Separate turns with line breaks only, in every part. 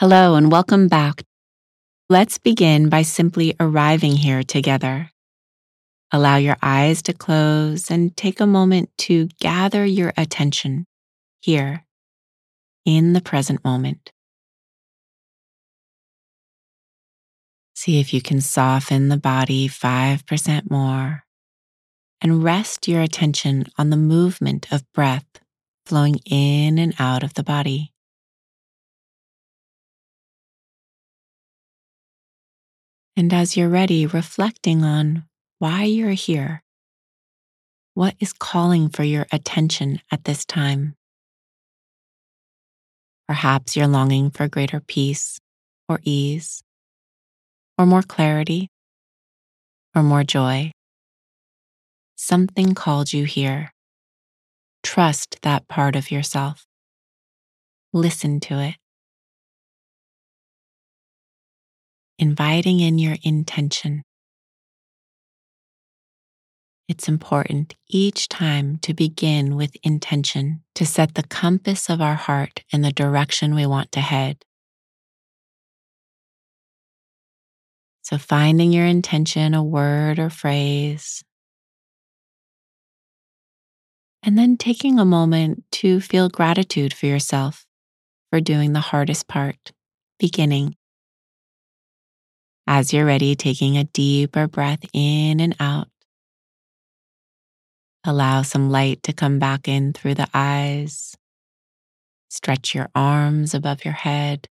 Hello and welcome back. Let's begin by simply arriving here together. Allow your eyes to close and take a moment to gather your attention here in the present moment. See if you can soften the body 5% more and rest your attention on the movement of breath flowing in and out of the body. And as you're ready, reflecting on why you're here. What is calling for your attention at this time? Perhaps you're longing for greater peace or ease, or more clarity, or more joy. Something called you here. Trust that part of yourself. Listen to it. Inviting in your intention. It's important each time to begin with intention to set the compass of our heart in the direction we want to head. So, finding your intention, a word or phrase, and then taking a moment to feel gratitude for yourself for doing the hardest part, beginning. As you're ready, taking a deeper breath in and out. Allow some light to come back in through the eyes. Stretch your arms above your head.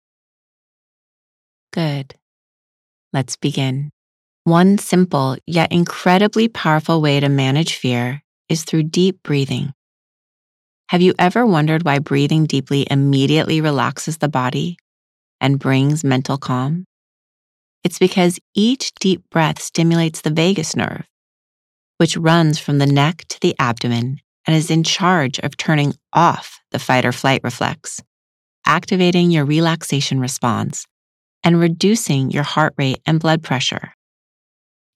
Good. Let's begin. One simple yet incredibly powerful way to manage fear is through deep breathing. Have you ever wondered why breathing deeply immediately relaxes the body and brings mental calm? It's because each deep breath stimulates the vagus nerve, which runs from the neck to the abdomen and is in charge of turning off the fight or flight reflex, activating your relaxation response, and reducing your heart rate and blood pressure.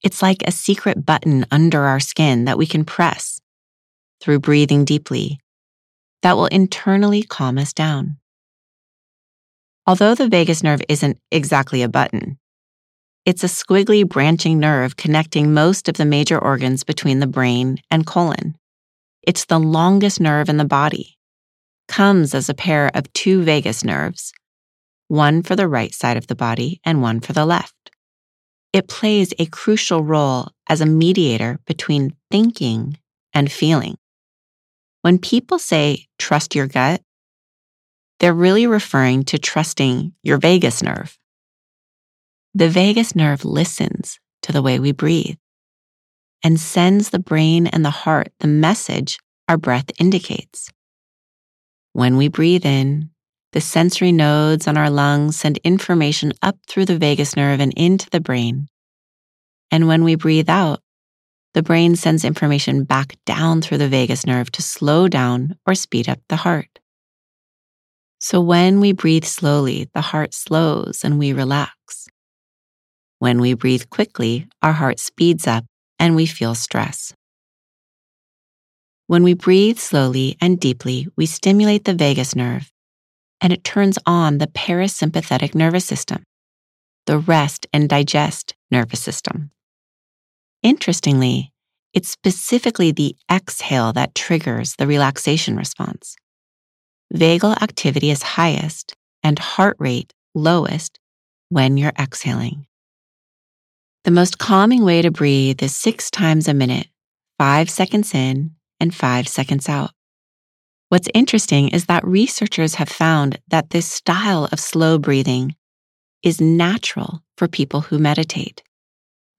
It's like a secret button under our skin that we can press through breathing deeply that will internally calm us down. Although the vagus nerve isn't exactly a button, it's a squiggly branching nerve connecting most of the major organs between the brain and colon. It's the longest nerve in the body. Comes as a pair of two vagus nerves, one for the right side of the body and one for the left. It plays a crucial role as a mediator between thinking and feeling. When people say trust your gut, they're really referring to trusting your vagus nerve. The vagus nerve listens to the way we breathe and sends the brain and the heart the message our breath indicates. When we breathe in, the sensory nodes on our lungs send information up through the vagus nerve and into the brain. And when we breathe out, the brain sends information back down through the vagus nerve to slow down or speed up the heart. So when we breathe slowly, the heart slows and we relax. When we breathe quickly, our heart speeds up and we feel stress. When we breathe slowly and deeply, we stimulate the vagus nerve and it turns on the parasympathetic nervous system, the rest and digest nervous system. Interestingly, it's specifically the exhale that triggers the relaxation response. Vagal activity is highest and heart rate lowest when you're exhaling. The most calming way to breathe is six times a minute, five seconds in and five seconds out. What's interesting is that researchers have found that this style of slow breathing is natural for people who meditate.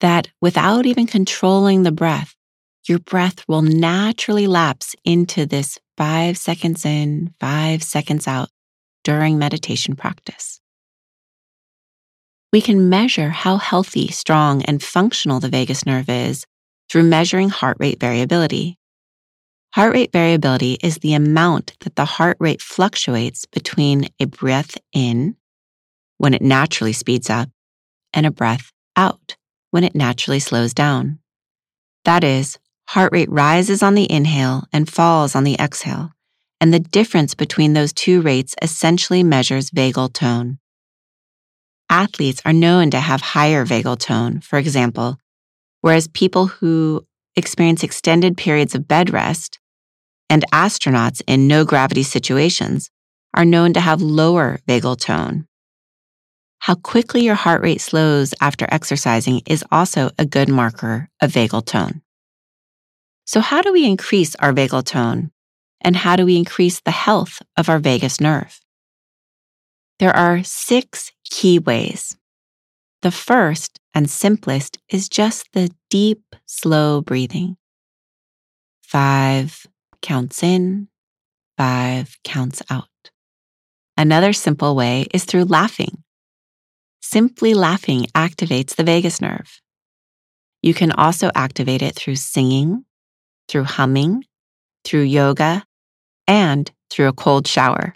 That without even controlling the breath, your breath will naturally lapse into this five seconds in, five seconds out during meditation practice we can measure how healthy, strong, and functional the vagus nerve is through measuring heart rate variability. Heart rate variability is the amount that the heart rate fluctuates between a breath in, when it naturally speeds up, and a breath out, when it naturally slows down. That is, heart rate rises on the inhale and falls on the exhale, and the difference between those two rates essentially measures vagal tone. Athletes are known to have higher vagal tone, for example, whereas people who experience extended periods of bed rest and astronauts in no gravity situations are known to have lower vagal tone. How quickly your heart rate slows after exercising is also a good marker of vagal tone. So, how do we increase our vagal tone? And how do we increase the health of our vagus nerve? There are six key ways. The first and simplest is just the deep, slow breathing. Five counts in, five counts out. Another simple way is through laughing. Simply laughing activates the vagus nerve. You can also activate it through singing, through humming, through yoga, and through a cold shower.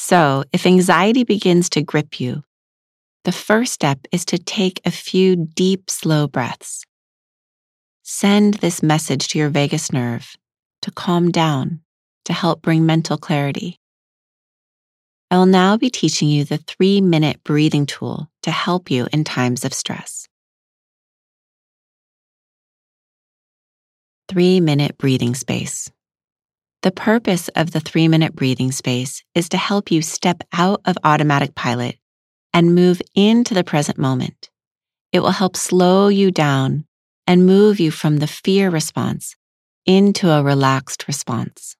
So, if anxiety begins to grip you, the first step is to take a few deep, slow breaths. Send this message to your vagus nerve to calm down, to help bring mental clarity. I will now be teaching you the three minute breathing tool to help you in times of stress. Three minute breathing space. The purpose of the three minute breathing space is to help you step out of automatic pilot and move into the present moment. It will help slow you down and move you from the fear response into a relaxed response.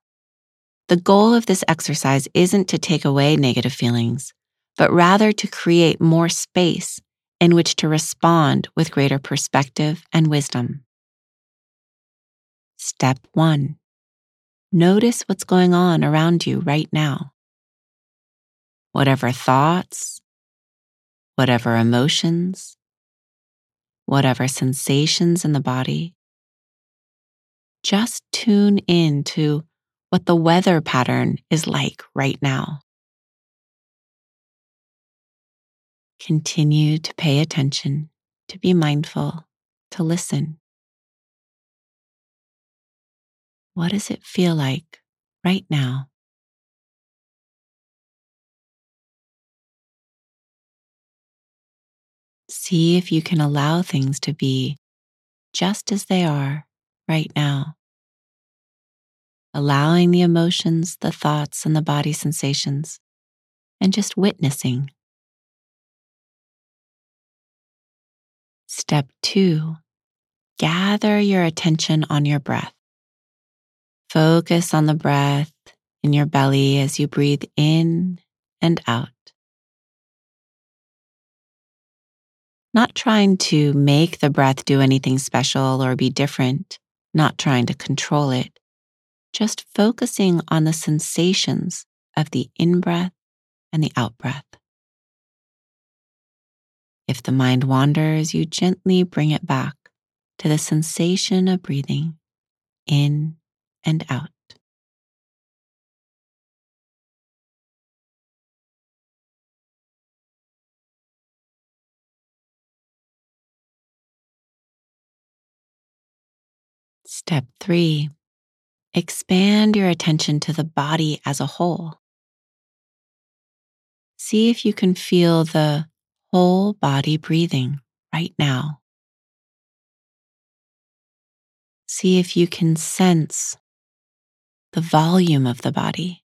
The goal of this exercise isn't to take away negative feelings, but rather to create more space in which to respond with greater perspective and wisdom. Step one Notice what's going on around you right now. Whatever thoughts, whatever emotions, whatever sensations in the body, just tune in to what the weather pattern is like right now. Continue to pay attention, to be mindful, to listen. What does it feel like right now? See if you can allow things to be just as they are right now. Allowing the emotions, the thoughts, and the body sensations, and just witnessing. Step two, gather your attention on your breath. Focus on the breath in your belly as you breathe in and out. Not trying to make the breath do anything special or be different, not trying to control it, just focusing on the sensations of the in breath and the out breath. If the mind wanders, you gently bring it back to the sensation of breathing in and out. Step three, expand your attention to the body as a whole. See if you can feel the whole body breathing right now. See if you can sense the volume of the body,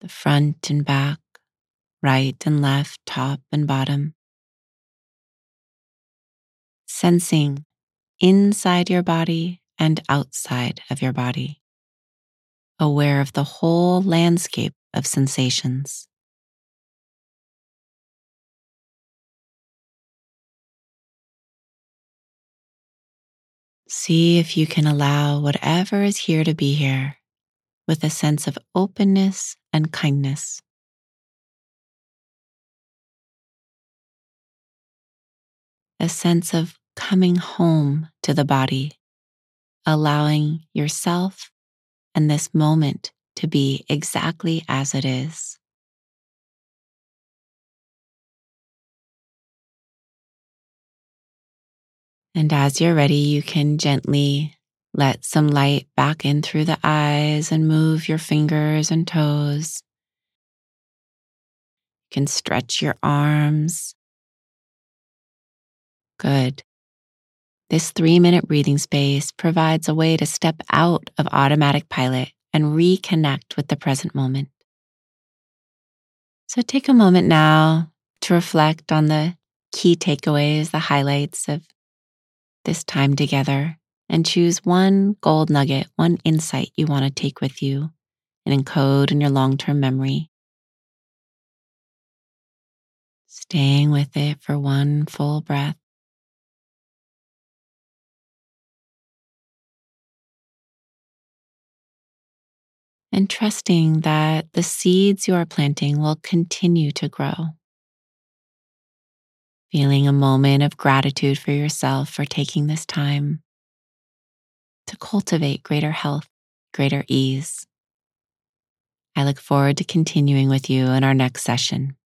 the front and back, right and left, top and bottom. Sensing inside your body and outside of your body, aware of the whole landscape of sensations. See if you can allow whatever is here to be here with a sense of openness and kindness. A sense of coming home to the body, allowing yourself and this moment to be exactly as it is. And as you're ready, you can gently let some light back in through the eyes and move your fingers and toes. You can stretch your arms. Good. This three minute breathing space provides a way to step out of automatic pilot and reconnect with the present moment. So take a moment now to reflect on the key takeaways, the highlights of this time together, and choose one gold nugget, one insight you want to take with you and encode in your long term memory. Staying with it for one full breath. and trusting that the seeds you are planting will continue to grow. Feeling a moment of gratitude for yourself for taking this time to cultivate greater health, greater ease. I look forward to continuing with you in our next session.